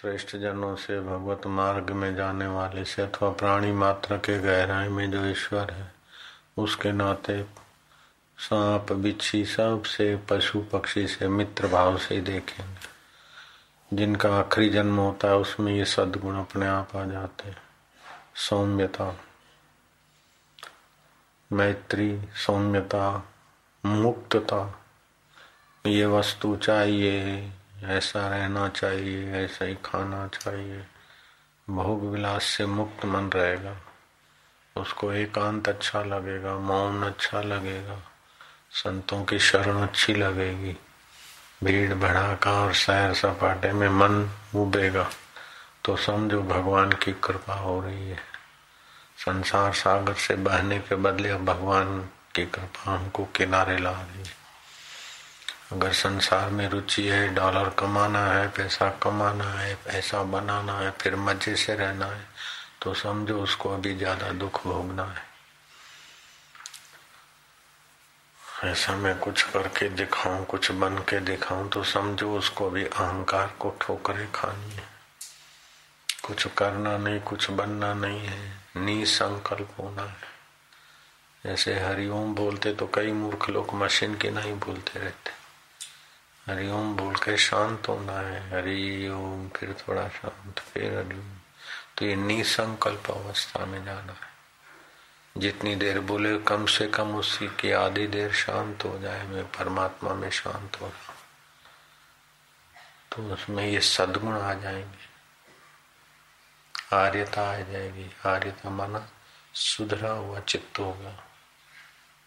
श्रेष्ठ जनों से भगवत मार्ग में जाने वाले से अथवा प्राणी मात्र के गहराई में जो ईश्वर है, उसके नाते सांप, बिच्छी सबसे पशु पक्षी से मित्र भाव से ही देखेंगे। जिनका आखिरी जन्म होता है, उसमें ये सदगुण अपने आप आ जाते हैं। सौम्यता, मैत्री, सौम्यता, मुक्तता, ये वस्तु चाहिए ऐसा रहना चाहिए, ऐसा ही खाना चाहिए। भोग विलास से मुक्त मन रहेगा। उसको एकांत अच्छा लगेगा, मौन अच्छा लगेगा। संतों की शरण अच्छी लगेगी। भीड़, भड़ाका और सैर सपाटे में मन उबेगा। तो समझो भगवान की कृपा हो रही है। संसार सागर से बहने के बदले अब भगवान की कृपा हमको किनारे ला रही है। अगर संसार में रुचि है डॉलर कमाना है, पैसा कमाना है, पैसा बनाना है, फिर मज़े से रहना है तो समझो उसको अभी ज़्यादा दुख भोगना है। ऐसा मैं कुछ करके दिखाऊँ, कुछ बन के दिखाऊँ तो समझो उसको अभी अहंकार को ठोकरे खानी है। कुछ करना नहीं, कुछ बनना नहीं है, निसंकल्प होना है। जैसे हरिओम बोलते तो कई मूर्ख लोग मशीन की नहीं बोलते रहते। हरिओम बोल के शांत होना है। हरि ओम, फिर थोड़ा शांत, फिर हरिओम तो ये निसंकल्प अवस्था में जाना है। जितनी देर बोले, कम से कम उसी की आधी देर शांत हो जाए। मैं परमात्मा में शांत हो रहा तो उसमें ये सदगुण आ जाएँगे। आर्यता आ जाएगी। आर्यता माना सुधरा हुआ चित्त होगा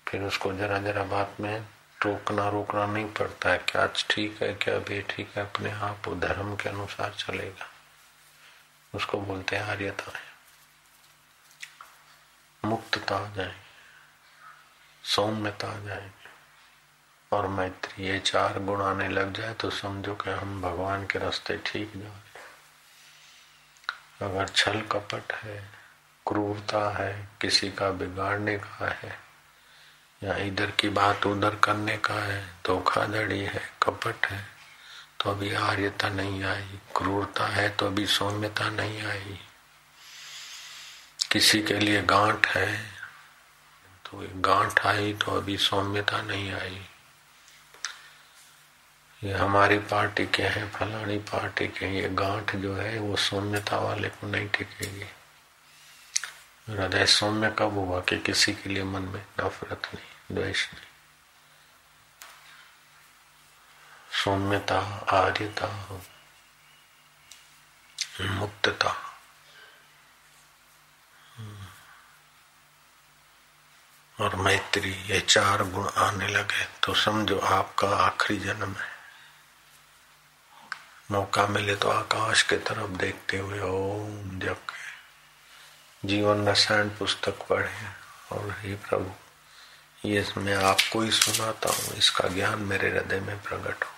फिर उसको जरा जरा बात में रोकना रोकना नहीं पड़ता है। क्या ठीक है, क्या बेठीक है? अपने आप वो धर्म के अनुसार चलेगा। उसको बोलते हैं आर्यता है मुक्तता आ जाए सौम्यता आ जाए और मैत्री, ये चार गुण आने लग जाए तो समझो कि हम भगवान के रास्ते ठीक जा रहे अगर छल कपट है, क्रूरता है, किसी का बिगाड़ने का है या इधर की बात उधर करने का है, धोखाधड़ी है, कपट है तो अभी आर्यता नहीं आई, क्रूरता है तो अभी सौम्यता नहीं आई। किसी के लिए गांठ है तो गांठ आई तो अभी सौम्यता नहीं आई। ये हमारी पार्टी के हैं, फलानी पार्टी के, ये गांठ जो है, वो सौम्यता वाले को नहीं टिकेगी। हृदय सौम्य कब हुआ कि किसी के लिए मन में नफरत नहीं? द्वेष सौम्यता, आर्यता, मुक्तता। और मैत्री, ये चार गुण आने लगे तो समझो आपका आखिरी जन्म है। मौका मिले तो आकाश के तरफ़ देखते हुए ओम जब जीवन रसायन पुस्तक पढ़े और हे प्रभु ये मैं आपको ही सुनाता हूँ। इसका ज्ञान मेरे हृदय में प्रकट हो।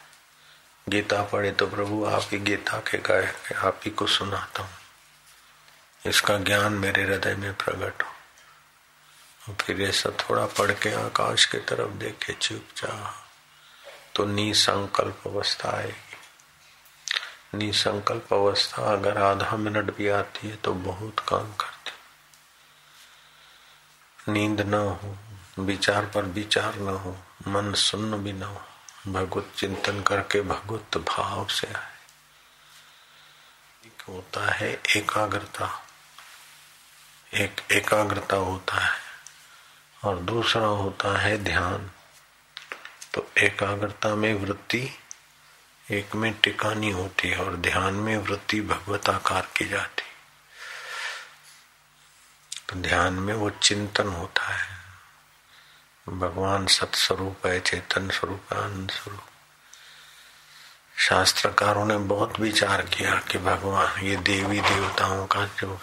गीता पढ़े तो प्रभु, आप ही गीता के गाय आप ही को सुनाता हूँ। इसका ज्ञान मेरे हृदय में प्रकट हो। फिर ऐसा थोड़ा पढ़ के आकाश के तरफ़ देखे, चुपचाप। तो निसंकल्प अवस्था आएगी। निसंकल्प अवस्था, अगर आधा मिनट भी आती है तो बहुत काम करती नींद ना हो। विचार पर विचार न हो, मन सुन्न भी न हो, भगवत चिंतन करके भगवत भाव से आए। एक होता है एकाग्रता। एक एकाग्रता होता है और दूसरा होता है ध्यान। तो एकाग्रता में वृत्ति, एक में टिकानी होती है और ध्यान में वृत्ति भगवत आकार की जाती। तो ध्यान में वो चिंतन होता है। भगवान सत्स्वरूप है, चेतन स्वरूप आनंद स्वरूप। शास्त्रकारों ने बहुत विचार किया कि भगवान, ये देवी देवताओं का जो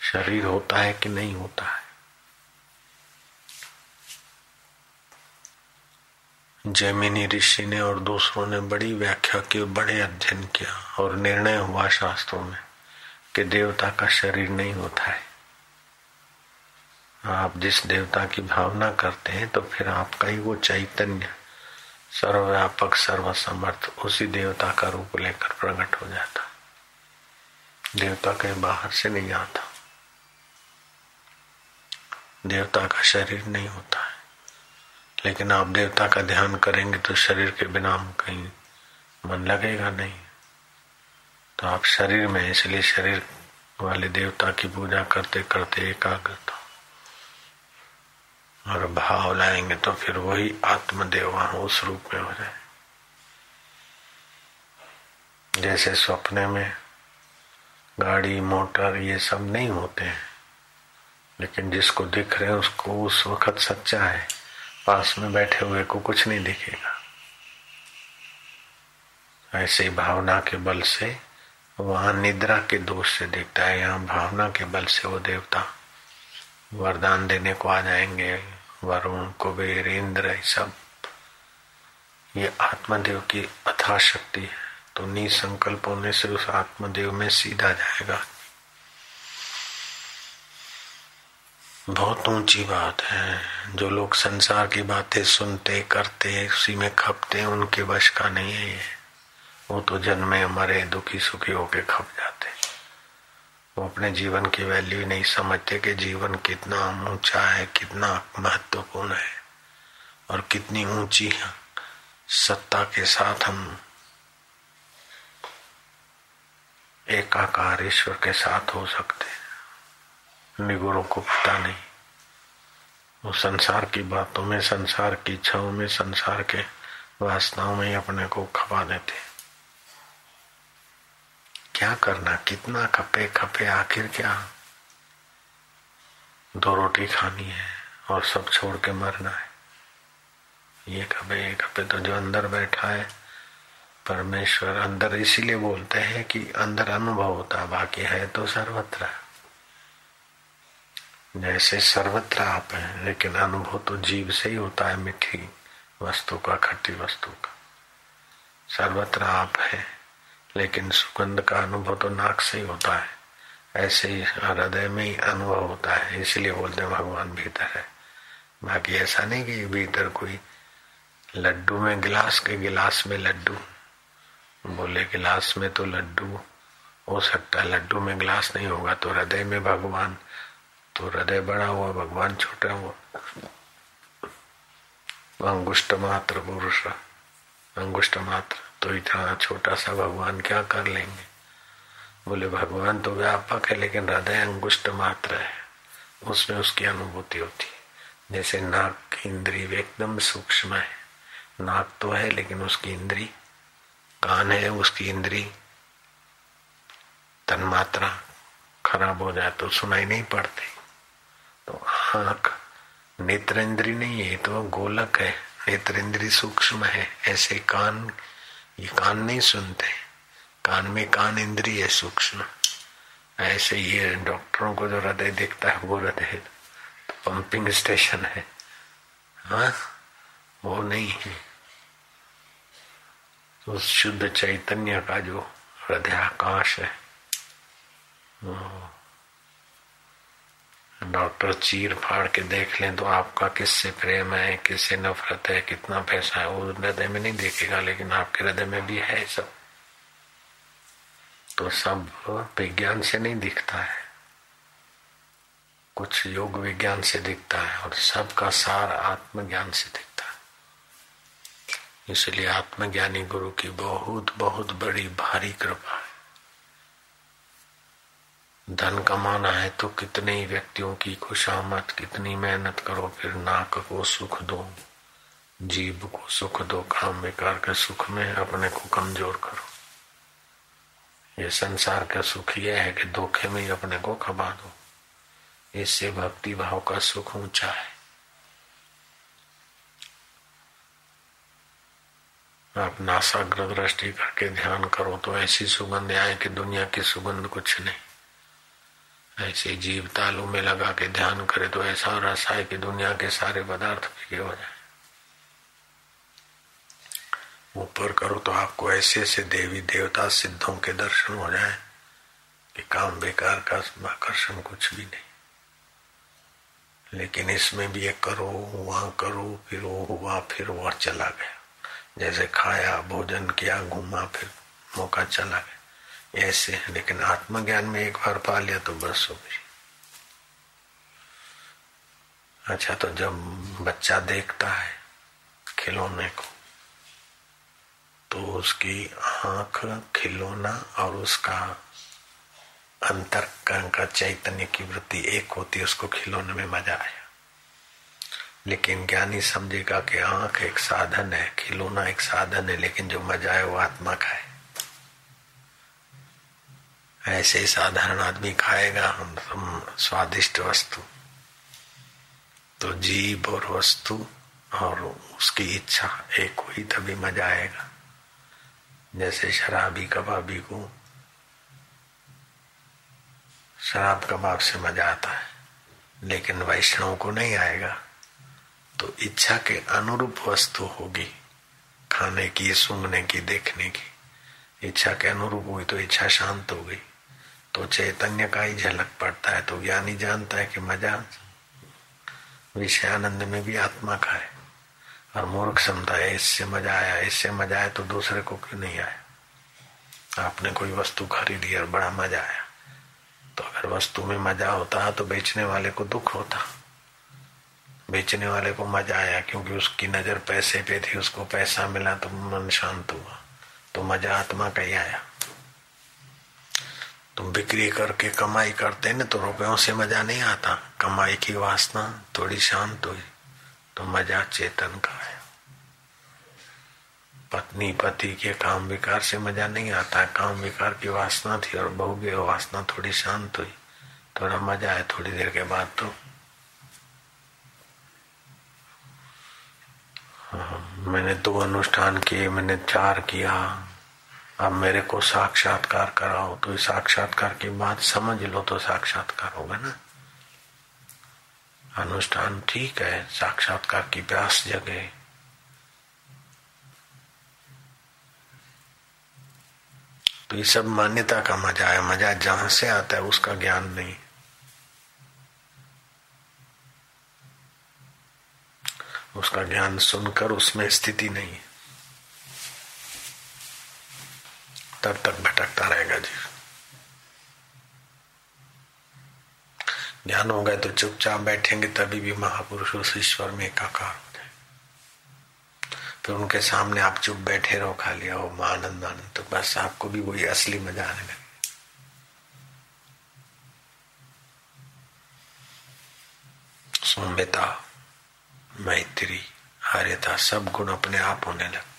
शरीर होता है कि नहीं होता है? जैमिनी ऋषि ने और दूसरों ने बड़ी व्याख्या की, बड़े अध्ययन किया और निर्णय हुआ शास्त्रों में कि देवता का शरीर नहीं होता है। आप जिस देवता की भावना करते हैं तो फिर आपका ही वो चैतन्य, सर्वव्यापक, सर्वसमर्थ, उसी देवता का रूप लेकर प्रकट हो जाता। देवता के बाहर से नहीं आता। देवता का शरीर नहीं होता है। लेकिन आप देवता का ध्यान करेंगे तो शरीर के बिना कहीं मन लगेगा नहीं। तो आप शरीर में, इसलिए शरीर वाले देवता की पूजा करते करते एकाग्रता और भाव लाएँगे तो फिर वही आत्मदेव वहाँ उस रूप में हो जाए। जैसे सपने में गाड़ी, मोटर ये सब नहीं होते हैं, लेकिन जिसको दिख रहे हैं उसको उस वक्त सच्चा है। पास में बैठे हुए को कुछ नहीं दिखेगा। ऐसे ही भावना के बल से वहाँ निद्रा के दोष से दिखता है। यहाँ भावना के बल से वो देवता वरदान देने को आ जाएँगे। वरुण, कुबेर, इंद्र सब। ये आत्मदेव की अथा शक्ति है तो निसंकल्प होने से उस आत्मदेव में सीधा जाएगा। बहुत ऊँची बात है। जो लोग संसार की बातें सुनते, करते, उसी में खपते, उनके वश का नहीं है ये। वो तो जन्मे मरे दुखी सुखी होके खप जाते। वो अपने जीवन की वैल्यू नहीं समझते कि जीवन कितना ऊँचा है, कितना महत्वपूर्ण है और कितनी ऊँची सत्ता के साथ हम एकाकार ईश्वर के साथ हो सकते निगुणों को पता नहीं। वो संसार की बातों में, संसार की इच्छाओं में, संसार के वासनाओं में अपने को खपा देते क्या करना, कितना खपे खपे, आखिर क्या? दो रोटी खानी है और सब छोड़ के मरना है। ये खपे ये खपे तो जो अंदर बैठा है, परमेश्वर अंदर इसीलिए बोलते हैं कि अंदर अनुभव होता, बाकी है तो सर्वत्र। जैसे सर्वत्र आप है, लेकिन अनुभव तो जीव से ही होता है मिठी वस्तु का, खट्टी वस्तु का। सर्वत्र आप है। लेकिन सुगंध का अनुभव तो नाक से ही होता है। ऐसे ही हृदय में ही अनुभव होता है, इसलिए बोलते हैं भगवान भीतर है। बाकी ऐसा नहीं कि भीतर कोई लड्डू में गिलास के गिलास में लड्डू। बोले गिलास में तो लड्डू हो सकता है, लड्डू में गिलास नहीं होगा तो हृदय में भगवान तो हृदय बड़ा हुआ, भगवान छोटा हुआ। अंगुष्ट मात्र पुरुष, अंगुष्ट मात्र। तो इतना छोटा सा भगवान क्या कर लेंगे? बोले, भगवान तो व्यापक है, लेकिन हृदय अंगुष्ट मात्र है। उसमें उसकी अनुभूति होती है। जैसे नाक की इंद्री एकदम सूक्ष्म है। नाक तो है, लेकिन उसकी इंद्री, कान है, उसकी इंद्री तन्मात्रा खराब हो जाए तो सुनाई नहीं पड़ती। तो आँख नेत्र इंद्री नहीं है तो गोलक है। नेत्र इंद्री सूक्ष्म है। ऐसे कान ये कान नहीं सुनते। कान में कान इंद्रिय सूक्ष्म। ऐसे ये डॉक्टरों को जो हृदय दिखता है, वो हृदय तो पंपिंग स्टेशन है। हाँ? वो नहीं है। तो शुद्ध चैतन्य का जो हृदय आकाश है डॉक्टर चीर फाड़ के देख लें तो आपका किससे प्रेम है, किससे नफरत है, कितना पैसा है, वो हृदय में नहीं देखेगा, लेकिन आपके हृदय में भी है सब। तो सब विज्ञान से नहीं दिखता है। कुछ योग विज्ञान से दिखता है और सबका सार आत्मज्ञान से दिखता है। इसलिए आत्मज्ञानी गुरु की बहुत बहुत बड़ी भारी कृपा है। धन कमाना है तो कितने ही व्यक्तियों की खुशामद, कितनी मेहनत करो, फिर नाक को सुख दो। जीव को सुख दो, काम बेकार के सुख में अपने को कमज़ोर करो। ये संसार का सुख यह है कि धोखे में ही अपने को खबा दो। इससे भक्ति भाव का सुख ऊँचा है। आप नासाग्र दृष्टि करके ध्यान करो तो ऐसी सुगंध आए कि दुनिया की सुगंध कुछ नहीं। ऐसे जीव तालू में लगा के ध्यान करे तो ऐसा रस आए कि दुनिया के सारे पदार्थ फीके हो जाए। ऊपर करो तो आपको ऐसे ऐसे देवी देवता सिद्धों के दर्शन हो जाए कि काम बेकार का आकर्षण कुछ भी नहीं। लेकिन इसमें भी ये करो, वहाँ करो, फिर वो हुआ, फिर वह चला गया। जैसे खाया, भोजन किया, घूमा, फिर मौका चला गया। ऐसे है, लेकिन आत्मज्ञान में एक बार पा लिया तो बस हो गई। अच्छा तो जब बच्चा देखता है खिलौने को तो उसकी आँख खिलौना और उसका अंतर का चैतन्य की वृत्ति एक होती है, उसको खिलौने में मज़ा आया। लेकिन ज्ञानी समझेगा कि आँख एक साधन है, खिलौना एक साधन है, लेकिन जो मज़ा है वो आत्मा का है। ऐसे साधारण आदमी खाएगा हम स्वादिष्ट वस्तु। तो जीव और वस्तु और उसकी इच्छा एक हुई, तभी मज़ा आएगा। जैसे शराबी कबाबी को, शराब कबाब से मज़ा आता है, लेकिन वैष्णव को नहीं आएगा। तो इच्छा के अनुरूप वस्तु होगी, खाने की, सूंघने की, देखने की। इच्छा के अनुरूप हुई तो इच्छा शांत हो गई। तो चैतन्य का ही झलक पड़ता है तो ज्ञानी जानता है कि मज़ा विषय आनंद में भी आत्मा का है। और मूर्ख समझता है, इससे मज़ा आया, इससे मज़ा आया तो दूसरे को क्यों नहीं आया? आपने कोई वस्तु खरीदी और बड़ा मज़ा आया। तो अगर वस्तु में मज़ा होता तो बेचने वाले को दुख होता। बेचने वाले को मज़ा आया क्योंकि उसकी नज़र पैसे पे थी, उसको पैसा मिला तो मन शांत हुआ। तो मज़ा आत्मा का ही आया। तुम बिक्री करके कमाई करते ना तो रुपयों से मज़ा नहीं आता। कमाई की वासना थोड़ी शांत हुई तो मज़ा चेतन का है। पत्नी पति के काम विकार से मज़ा नहीं आता। काम विकार की वासना थी और बहु की वासना थोड़ी शांत हुई थोड़ा मज़ा आया थोड़ी देर के बाद तो। हाँ, मैंने दो अनुष्ठान किए मैंने चार किया। अब मेरे को साक्षात्कार कराओ तो साक्षात्कार की बात समझ लो तो साक्षात्कार होगा ना। अनुष्ठान ठीक है, साक्षात्कार की प्यास जगे तो ये सब मान्यता का मज़ा है, मज़ा जहाँ से आता है उसका ज्ञान नहीं। उसका ज्ञान सुनकर उसमें स्थिति नहीं है। तब तक भटकता रहेगा जी। ज्ञान हो गए तो चुपचाप बैठेंगे, तभी भी महापुरुष उस ईश्वर में एकाकार हो जाए फिर उनके सामने आप चुप बैठे रहो खा लिया हो आनंद आनंद तो बस आपको भी वही असली मज़ा आने लगे। सौम्यता, मैत्री हरिता सब गुण अपने आप होने लगते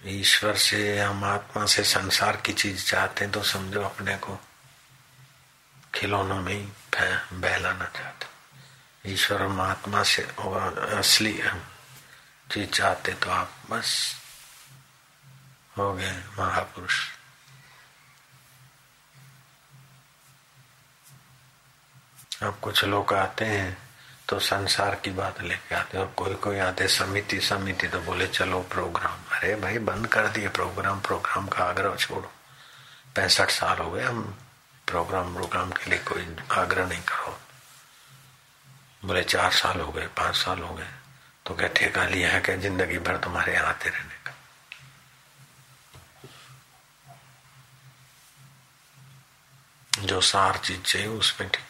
ईश्वर से, हम आत्मा से संसार की चीज़ चाहते हैं तो समझो अपने को खिलौनों में ही बहलाना चाहते ईश्वर हम आत्मा से असली चीज़ चाहते तो आप बस हो गए महापुरुष। अब कुछ लोग आते हैं तो संसार की बात लेके आते हैं, और कोई कोई आते समिति समिति तो बोले, चलो प्रोग्राम अरे भाई, बंद कर दिए प्रोग्राम प्रोग्राम का आग्रह छोड़ो। पैंसठ साल हो गए, हम प्रोग्राम प्रोग्राम के लिए कोई आग्रह नहीं करो। बोले, चार साल हो गए, पाँच साल हो गए। तो क्या ठेका लिया है क्या? ज़िंदगी भर तुम्हारे यहाँ आते रहने का। जो सार चीज़ चाहिए, उसमें ठीक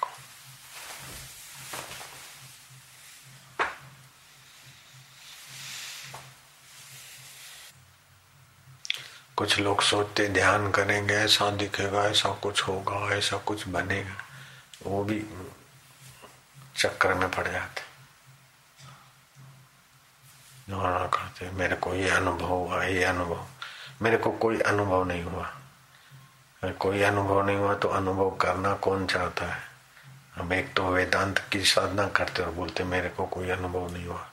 कुछ लोग सोचते, ध्यान करेंगे, ऐसा दिखेगा, ऐसा कुछ होगा, ऐसा कुछ बनेगा। वो भी चक्कर में पड़ जाते। करते मेरे को ये अनुभव हुआ, ये अनुभव। मेरे को कोई अनुभव नहीं हुआ। कोई अनुभव नहीं हुआ तो अनुभव करना कौन चाहता है? हम एक तो वेदांत की साधना करते और बोलते, मेरे को कोई अनुभव नहीं हुआ।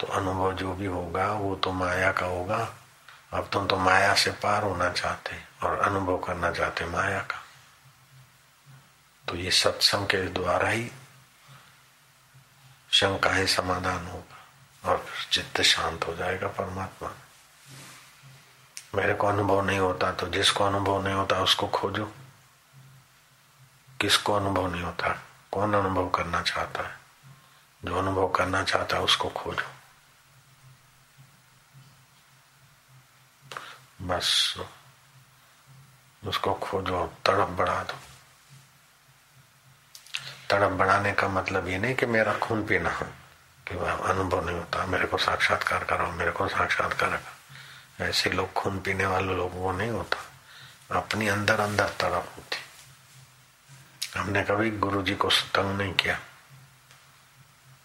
तो अनुभव जो भी होगा, वो तो माया का होगा अब तुम तो माया से पार होना चाहते और अनुभव करना चाहते माया का। तो ये सत्संग के द्वारा ही शंकाएँ समाधान होगा और चित्त शांत हो जाएगा परमात्मा। मेरे को अनुभव नहीं होता तो जिसको अनुभव नहीं होता उसको खोजो। किसको अनुभव नहीं होता? कौन अनुभव करना चाहता है? जो अनुभव करना चाहता है उसको खोजो। बस उसको खोजो तड़प बढ़ा दो। तड़प बढ़ाने का मतलब ये नहीं कि मेरा खून पीना कि वह अनुभव नहीं होता, मेरे को साक्षात्कार करो मेरे को साक्षात्कार करो ऐसे लोग खून पीने वाले लोग, वो नहीं होता। अपनी अंदर अंदर तड़प होती। हमने कभी गुरु जी को तंग नहीं किया।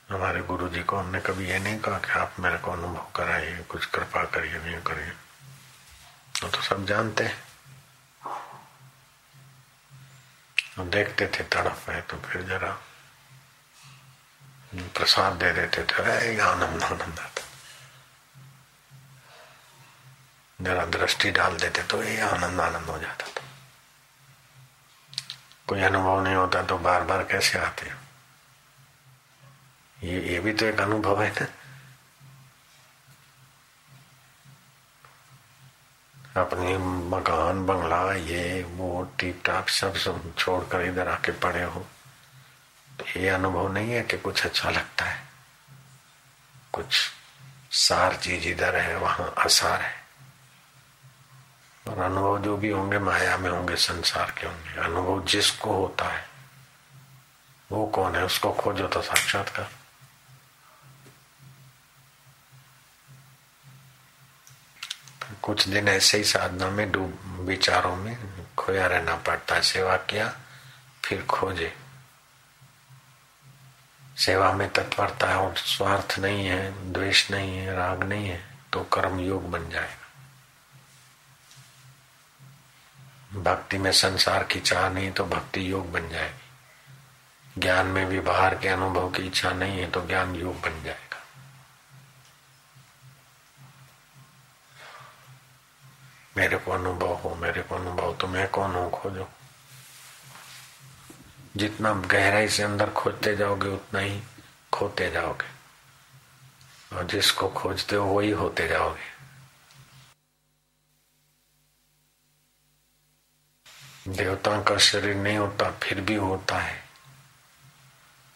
हमारे गुरु जी को हमने कभी ये नहीं कहा कि आप मेरे को अनुभव कराइए, कुछ कृपा करिए, नहीं करिए। वो तो सब जानते हैं। देखते थे तड़प है तो फिर जरा प्रसाद दे देते थे, अरे आनंद आनंद आता जरा दृष्टि डाल देते तो ये आनंद आनंद हो जाता था। कोई अनुभव नहीं होता तो बार बार कैसे आते ये ये भी तो एक अनुभव है ना। अपनी मकान, बंगला, ये, वो टीप टाप सब सब छोड़कर इधर आके पड़े हो। तो ये अनुभव नहीं है कि कुछ अच्छा लगता है। कुछ सार चीज़ इधर है, वहाँ असार है। और अनुभव जो भी होंगे, माया में होंगे, संसार के होंगे। अनुभव जिसको होता है, वो कौन है? उसको खोजो तो साक्षात्कार। कुछ दिन ऐसे ही साधना में डूब, विचारों में खोया रहना पड़ता। है सेवा किया, फिर खोजे। सेवा में तत्परता है और स्वार्थ नहीं है, द्वेष नहीं है, राग नहीं है तो कर्म योग बन जाएगा। भक्ति में संसार की चाह नहीं तो भक्ति योग बन जाएगी। ज्ञान में भी बाहर के अनुभव की इच्छा नहीं है तो ज्ञान योग बन जाएगा। मेरे को अनुभव हो, मेरे को अनुभव तो मैं कौन हूँ? खोजो। जितना गहराई से अंदर खोजते जाओगे, उतना ही खोते जाओगे। और जिसको खोजते हो, वही होते जाओगे। देवताओं का शरीर नहीं होता, फिर भी होता है।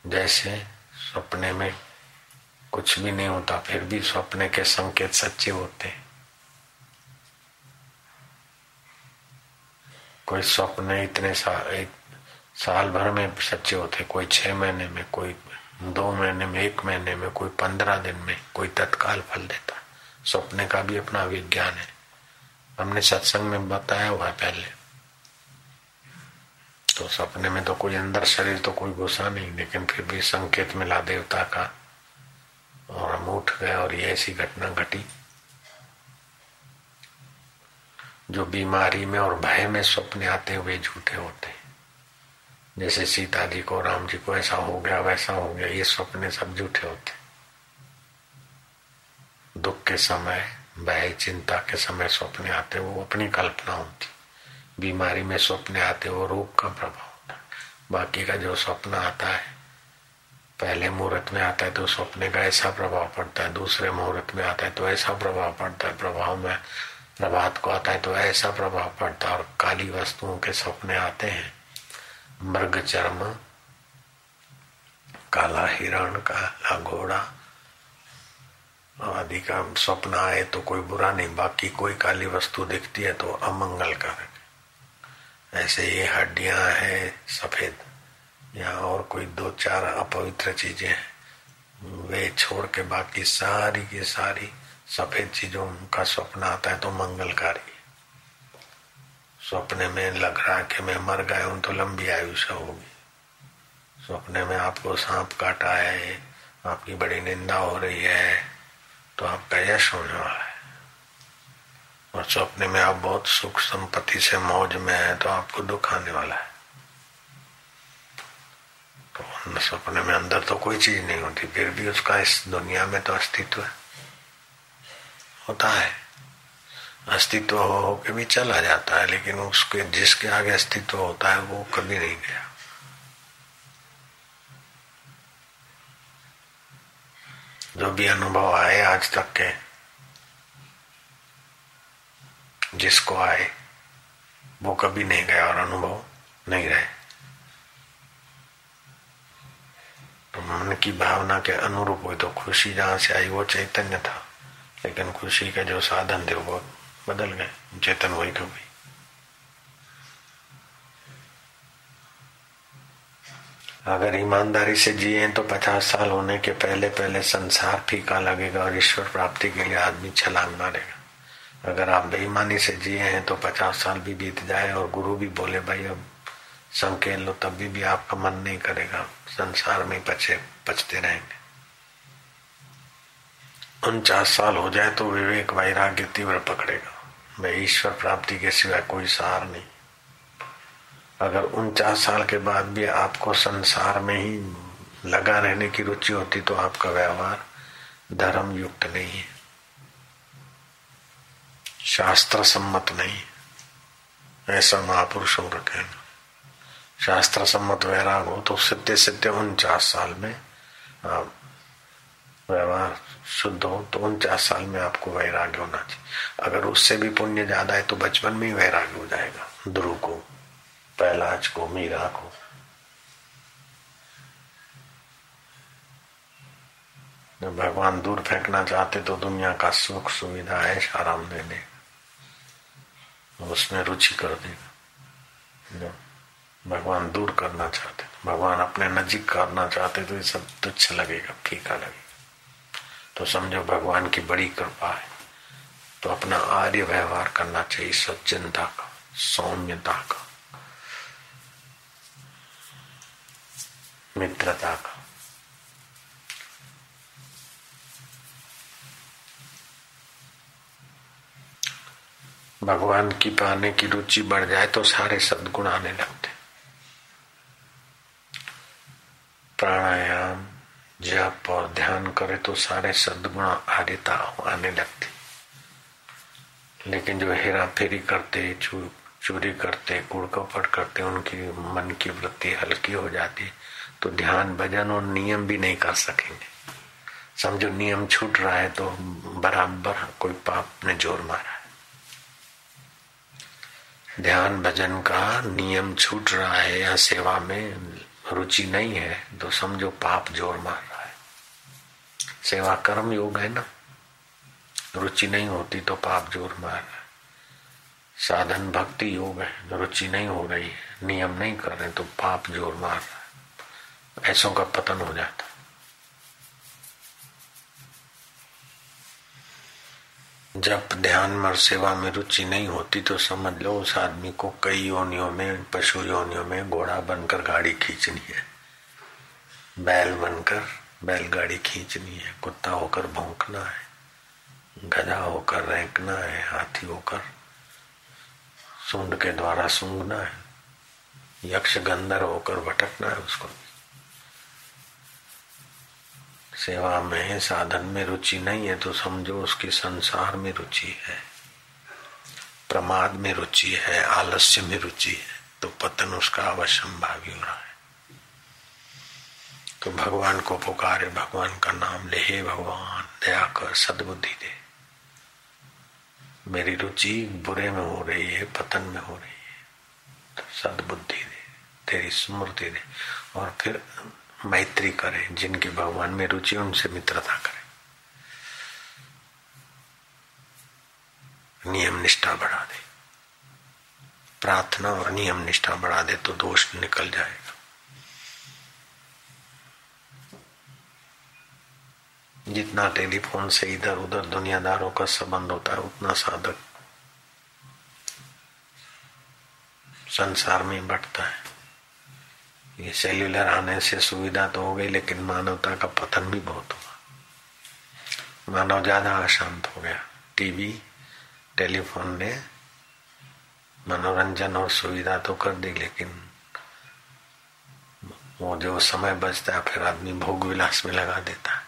जैसे सपने में कुछ भी नहीं होता, फिर भी सपने के संकेत सच्चे होते हैं। कोई स्वप्न इतने साल एक साल भर में सच्चे होते, कोई छह महीने में, कोई दो महीने में, एक महीने में, कोई पंद्रह दिन में, कोई तत्काल फल देता। सपने का भी अपना विज्ञान है। हमने सत्संग में बताया हुआ है पहले। तो सपने में तो कोई अंदर शरीर तो कोई घुसा नहीं, लेकिन फिर भी संकेत मिला देवता का। और हम उठ गए और ये ऐसी घटना घटी। जो बीमारी में और भय में स्वप्न आते हुए झूठे होते हैं। जैसे सीता जी को, राम जी को ऐसा हो गया, वैसा हो गया, ये स्वप्न सब झूठे होते दुख के समय, भय, चिंता के समय स्वप्न आते वो अपनी कल्पना होती बीमारी में स्वप्न आते वो रोग का प्रभाव होता बाकी का जो स्वप्न आता है, पहले मुहूर्त में आता है तो स्वप्न का ऐसा प्रभाव पड़ता है, दूसरे मुहूर्त में आता है तो ऐसा प्रभाव पड़ता है। प्रभाव में प्रभात को आता है तो ऐसा प्रभाव पड़ता है और काली वस्तुओं के सपने आते हैं। मृग चर्म, काला हिरण, काला घोड़ा आदि का स्वप्न आए तो कोई बुरा नहीं, बाकी कोई काली वस्तु दिखती है तो अमंगल कारक ऐसे ये हड्डियाँ हैं, सफ़ेद। या और कोई दो चार अपवित्र चीज़ें वे छोड़ के बाकी सारी की सारी सफ़ेद चीज़ों का स्वप्न आता है तो मंगलकारी। स्वप्न में लग रहा है कि मैं मर गया हूँ तो लंबी आयुष्य होगी। स्वप्न में आपको सांप काटा है, आपकी बड़ी निंदा हो रही है तो आपका यश होने वाला है। और स्वप्न में आप बहुत सुख संपत्ति से मौज में है तो आपको दुख आने वाला है। तो सपने में अंदर तो कोई चीज़ नहीं होती, फिर भी उसका इस दुनिया में तो अस्तित्व है। होता है। अस्तित्व हो हो के भी चला जाता है, लेकिन उसके, जिसके आगे अस्तित्व होता है, वो कभी नहीं गया। जो भी अनुभव आए आज तक के, जिसको आए, वो कभी नहीं गया और अनुभव नहीं रहे। तो मन की भावना के अनुरूप हुई तो खुशी जहाँ से आई, वो चैतन्य था। लेकिन खुशी के जो साधन थे वो बदल गए चेतन वही तो वही अगर ईमानदारी से जिए तो पचास साल होने के पहले पहले संसार फीका लगेगा और ईश्वर प्राप्ति के लिए आदमी छलांग मारेगा। अगर आप बेईमानी से जिए हैं तो पचास साल भी बीत जाए और गुरु भी बोले भाई अब संकेत लो तब भी, भी आपका मन नहीं करेगा। संसार में पचे पचते रहेंगे। उनचास साल हो जाए तो विवेक वैराग्य तीव्र पकड़ेगा। मैं ईश्वर प्राप्ति के सिवाय कोई सार नहीं। अगर उनचास साल के बाद भी आपको संसार में ही लगा रहने की रुचि होती तो आपका व्यवहार धर्म युक्त नहीं है। शास्त्र सम्मत नहीं। ऐसा महापुरुषों का कहना। शास्त्र सम्मत वैराग हो तो सत्य सत्य उनचास साल में आप व्यवहार शुद्ध हो तो उनचास साल में आपको वैराग्य होना चाहिए। अगर उससे भी पुण्य ज़्यादा है तो बचपन में ही वैराग्य हो जाएगा। ध्रुव को पहलाज को, मीरा को। जब भगवान दूर फेंकना चाहते तो दुनिया का सुख सुविधा है आराम दे उसमें रुचि कर देगा जब भगवान दूर करना चाहते, भगवान अपने नजीक करना चाहते तो ये सब तुच्छ लगेगा, फीका लगेगा। तो समझो भगवान की बड़ी कृपा है। तो अपना आर्य व्यवहार करना चाहिए सज्जनता का, सौम्यता का, मित्रता का। भगवान की पाने की रुचि बढ़ जाए तो सारे सदगुण आने लगते। प्राणायाम जप और ध्यान करे तो सारे सदगुण आर्यता आने लगती लेकिन जो हेरा फेरी करते चोरी करते कूड़ कपट करते उनकी मन की वृत्ति हल्की हो जाती तो ध्यान भजन और नियम भी नहीं कर सकेंगे समझो नियम छूट रहा है तो बराबर कोई पाप ने ज़ोर मारा है ध्यान भजन का नियम छूट रहा है या सेवा में रुचि नहीं है तो समझो पाप ज़ोर मार सेवा कर्म योग है ना? रुचि नहीं होती तो पाप ज़ोर मार। साधन भक्ति योग है, रुचि नहीं हो रही है नियम नहीं कर रहे तो पाप ज़ोर मार। ऐसों का पतन हो जाता। जब ध्यान मर सेवा में रुचि नहीं होती तो समझ लो उस आदमी को कई योनियों में, पशु योनियों में घोड़ा बनकर गाड़ी खींचनी है। बैल बनकर बैलगाड़ी खींचनी है, कुत्ता होकर भौंकना है, गधा होकर रेंकना है, हाथी होकर सूंड के द्वारा सूंघना है, यक्ष गंधर होकर भटकना है उसको। सेवा में साधन में रुचि नहीं है तो समझो उसकी संसार में रुचि है, प्रमाद में रुचि है, आलस्य में रुचि है तो पतन उसका अवश्यंभावी हो रहा है। तो भगवान को पुकारे, भगवान का नाम ले, हे भगवान, दया कर, सदबुद्धि दे। मेरी रुचि बुरे में हो रही है, पतन में हो रही है। तो सदबुद्धि दे, तेरी स्मृति दे और फिर मैत्री करें, जिनकी भगवान में रुचि, उनसे मित्रता करें। नियम निष्ठा बढ़ा दे। प्रार्थना और नियम निष्ठा बढ़ा दे तो दोष निकल जाएगा। जितना टेलीफोन से इधर उधर दुनियादारों का संबंध होता है उतना साधक संसार में बढ़ता है ये सेल्यूलर आने से सुविधा तो हो गई लेकिन मानवता का पतन भी बहुत हुआ मानव ज़्यादा अशांत हो गया टीवी टेलीफोन ने मनोरंजन और सुविधा तो कर दी लेकिन वो जो समय बचता है फिर आदमी भोग विलास में लगा देता है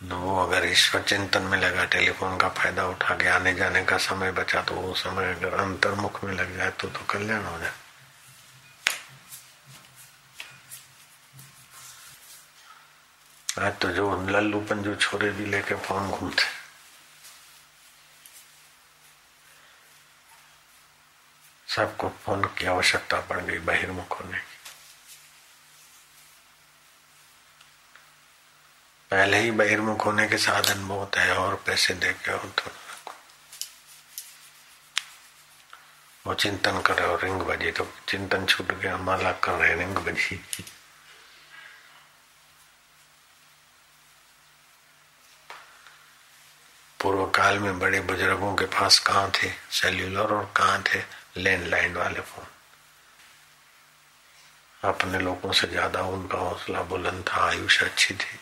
वो अगर ईश्वर चिंतन में लगा टेलीफोन का फ़ायदा उठा के आने जाने का समय बचा तो वो समय अगर अंतर्मुख में लग जाए तो, तो कल्याण हो जाए। आज तो जो लल्लूपन जो छोरे भी लेके फ़ोन घूमते। सबको फ़ोन की आवश्यकता पड़ गई बहिर्मुख होने की पहले ही बहिर्मुख होने के साधन बहुत है और पैसे दे के हो तो वो चिंतन कर रहे हो रिंग बजी तो चिंतन छूट गया, माला कर रहे रिंग बजी। पूर्व काल में बड़े बुज़ुर्गों के पास कहाँ थे? सेल्यूलर और कहाँ थे? लैंडलाइन वाले फ़ोन। अपने लोगों से ज़्यादा उनका हौसला बुलंद था आयुष अच्छी थी।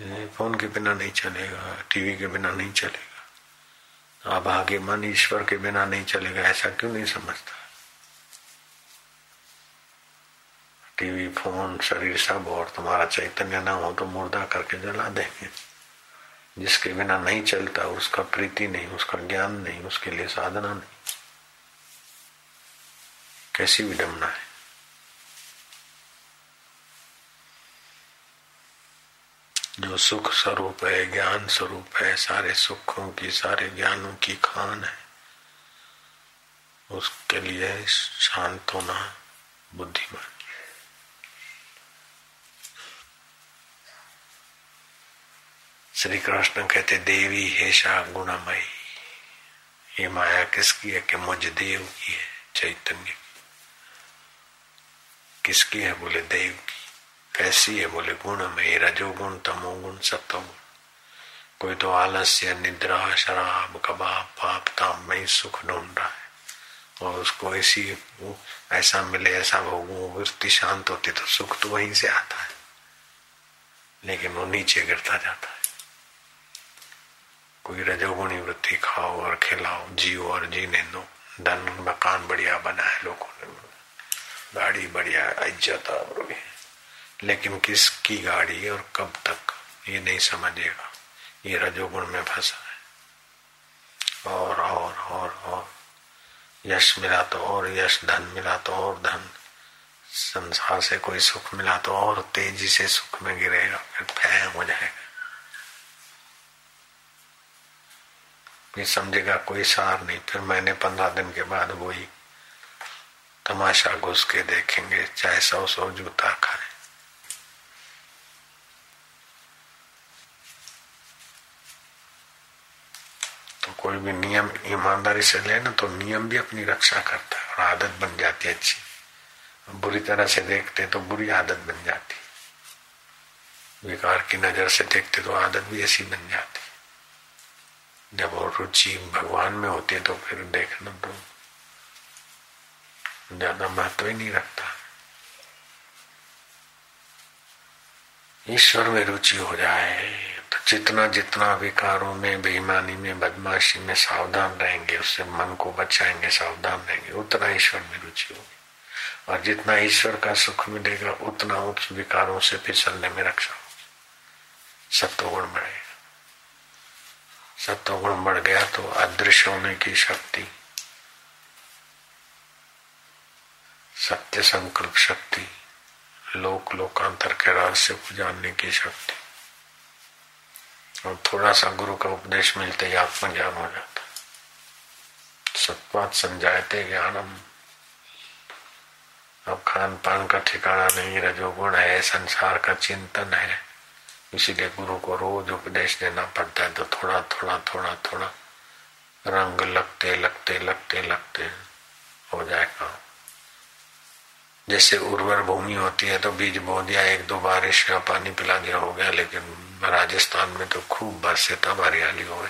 फ़ोन के बिना नहीं चलेगा, टीवी के बिना नहीं चलेगा। अब आगे मन ईश्वर के बिना नहीं चलेगा, ऐसा क्यों नहीं समझता? टीवी, फ़ोन, शरीर सब और तुम्हारा चैतन्य ना हो तो मुर्दा करके जला देंगे। जिसके बिना नहीं चलता, उसका प्रीति नहीं, उसका ज्ञान नहीं, उसके लिए साधना नहीं। कैसी विडम्बना है? जो सुख स्वरूप है, ज्ञान स्वरूप है, सारे सुखों की, सारे ज्ञानों की खान है। उसके लिए शांत होना बुद्धिमान श्री कृष्ण कहते, देवी हेशा गुणमयी ये माया किसकी है कि मुझ देव की है, चैतन्य? किसकी है बोले, देव की? कैसी है बोले गुण में रजोगुण तमोगुण सत्वगुण कोई तो आलस्य निद्रा शराब कबाब पाप ताम में ही सुख ढूंढ रहा है और उसको ऐसी ऐसा मिले ऐसा भोगू वृत्ति शांत होती तो सुख तो वहीं से आता है लेकिन वो नीचे गिरता जाता है कोई रजोगुणी वृत्ति खाओ और खिलाओ जियो और जीने दो धन मकान बढ़िया बना है लोगों ने गाड़ी बढ़िया इज़्ज़त और लेकिन किसकी गाड़ी और कब तक, ये नहीं समझेगा। ये रजोगुण में फंसा है। और और और और, यश मिला तो और यश, धन मिला तो और धन। संसार से कोई सुख मिला तो और तेज़ी से सुख में गिरेगा, फिर फैं हो जाएगा। फिर समझेगा, कोई सार नहीं। फिर मैंने पंद्रह दिन के बाद वही तमाशा घुस के देखेंगे, चाहे सौ सौ जूता खाए। कोई भी नियम ईमानदारी से ले ना तो नियम भी अपनी रक्षा करता है और आदत बन जाती है अच्छी। बुरी तरह से देखते तो बुरी आदत बन जाती। विकार की नज़र से देखते तो आदत भी ऐसी बन जाती। जब वो रुचि भगवान में होती है तो फिर देखना तो ज़्यादा महत्व ही नहीं रखता। ईश्वर में रुचि हो जाए। तो जितना जितना विकारों में, बेईमानी में, बदमाशी में सावधान रहेंगे, उससे मन को बचाएँगे, सावधान रहेंगे, उतना ईश्वर में रुचि होगी। और जितना ईश्वर का सुख मिलेगा, उतना उस विकारों से फिसलने में रक्षा होगी। सत्वगुण बढ़ेगा। सत्वगुण बढ़ गया तो अदृश्य होने की शक्ति, सत्य संकल्प शक्ति लोक लोकांतर के रहस्य को जानने की शक्ति। और थोड़ा सा गुरु का उपदेश मिलते ही आत्मज्ञान हो जाता। सत्वात समझाते ज्ञानम। अब खान पान का ठिकाना नहीं रजोगुण है, संसार का चिंतन है। इसीलिए गुरु को रोज उपदेश देना पड़ता है तो थोड़ा थोड़ा थोड़ा थोड़ा रंग लगते लगते लगते लगते हो जाए काम। जैसे उर्वर भूमि होती है तो बीज बो दिया, एक दो बारिश का पानी पिला दिया, हो गया, लेकिन राजस्थान में तो खूब बरसेता हरियाली हो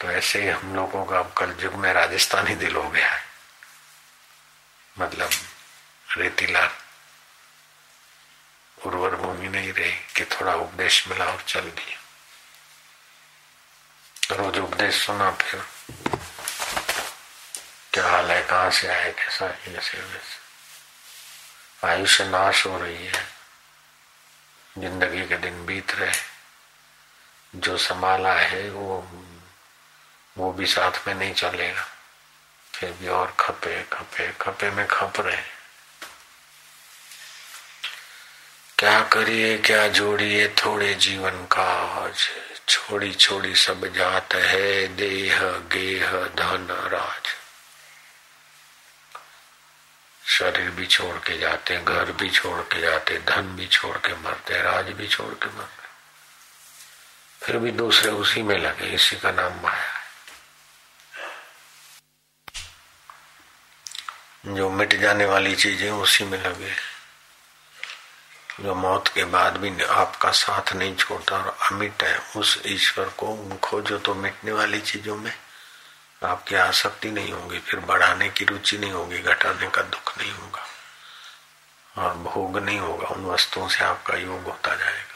तो ऐसे ही हम लोगों का अब कल युग में राजस्थानी दिल हो गया है। मतलब रेतीला उर्वर भूमि नहीं रही कि थोड़ा उपदेश मिला और चल दिया। रोज उपदेश सुना फिर, क्या हाल है? कहाँ से आए? कैसा है? वैसे आयुष्य नाश हो रही है। ज़िंदगी के दिन बीत रहे जो संभाला है वो वो भी साथ में नहीं चलेगा। फिर भी और खपे खपे खपे में खप रहे क्या करिए, क्या जोड़िए थोड़े जीवन का आज। छोड़ी छोड़ी सब जात है, देह, गेह, धन, राज। शरीर भी छोड़ के जाते हैं, घर भी छोड़ के जाते धन भी छोड़ के मरते हैं, राज भी छोड़ के मरते फिर भी दूसरे उसी में लगे, इसी का नाम माया है। जो मिट जाने वाली चीज़ें उसी में लगे। जो मौत के बाद भी आपका साथ नहीं छोड़ता और अमिट है, उस ईश्वर को खोजो तो मिटने वाली चीज़ों में आपकी आसक्ति नहीं होगी, फिर बढ़ाने की रुचि नहीं होगी, घटाने का दुख नहीं होगा। और भोग नहीं होगा, उन वस्तुओं से आपका योग होता जाएगा।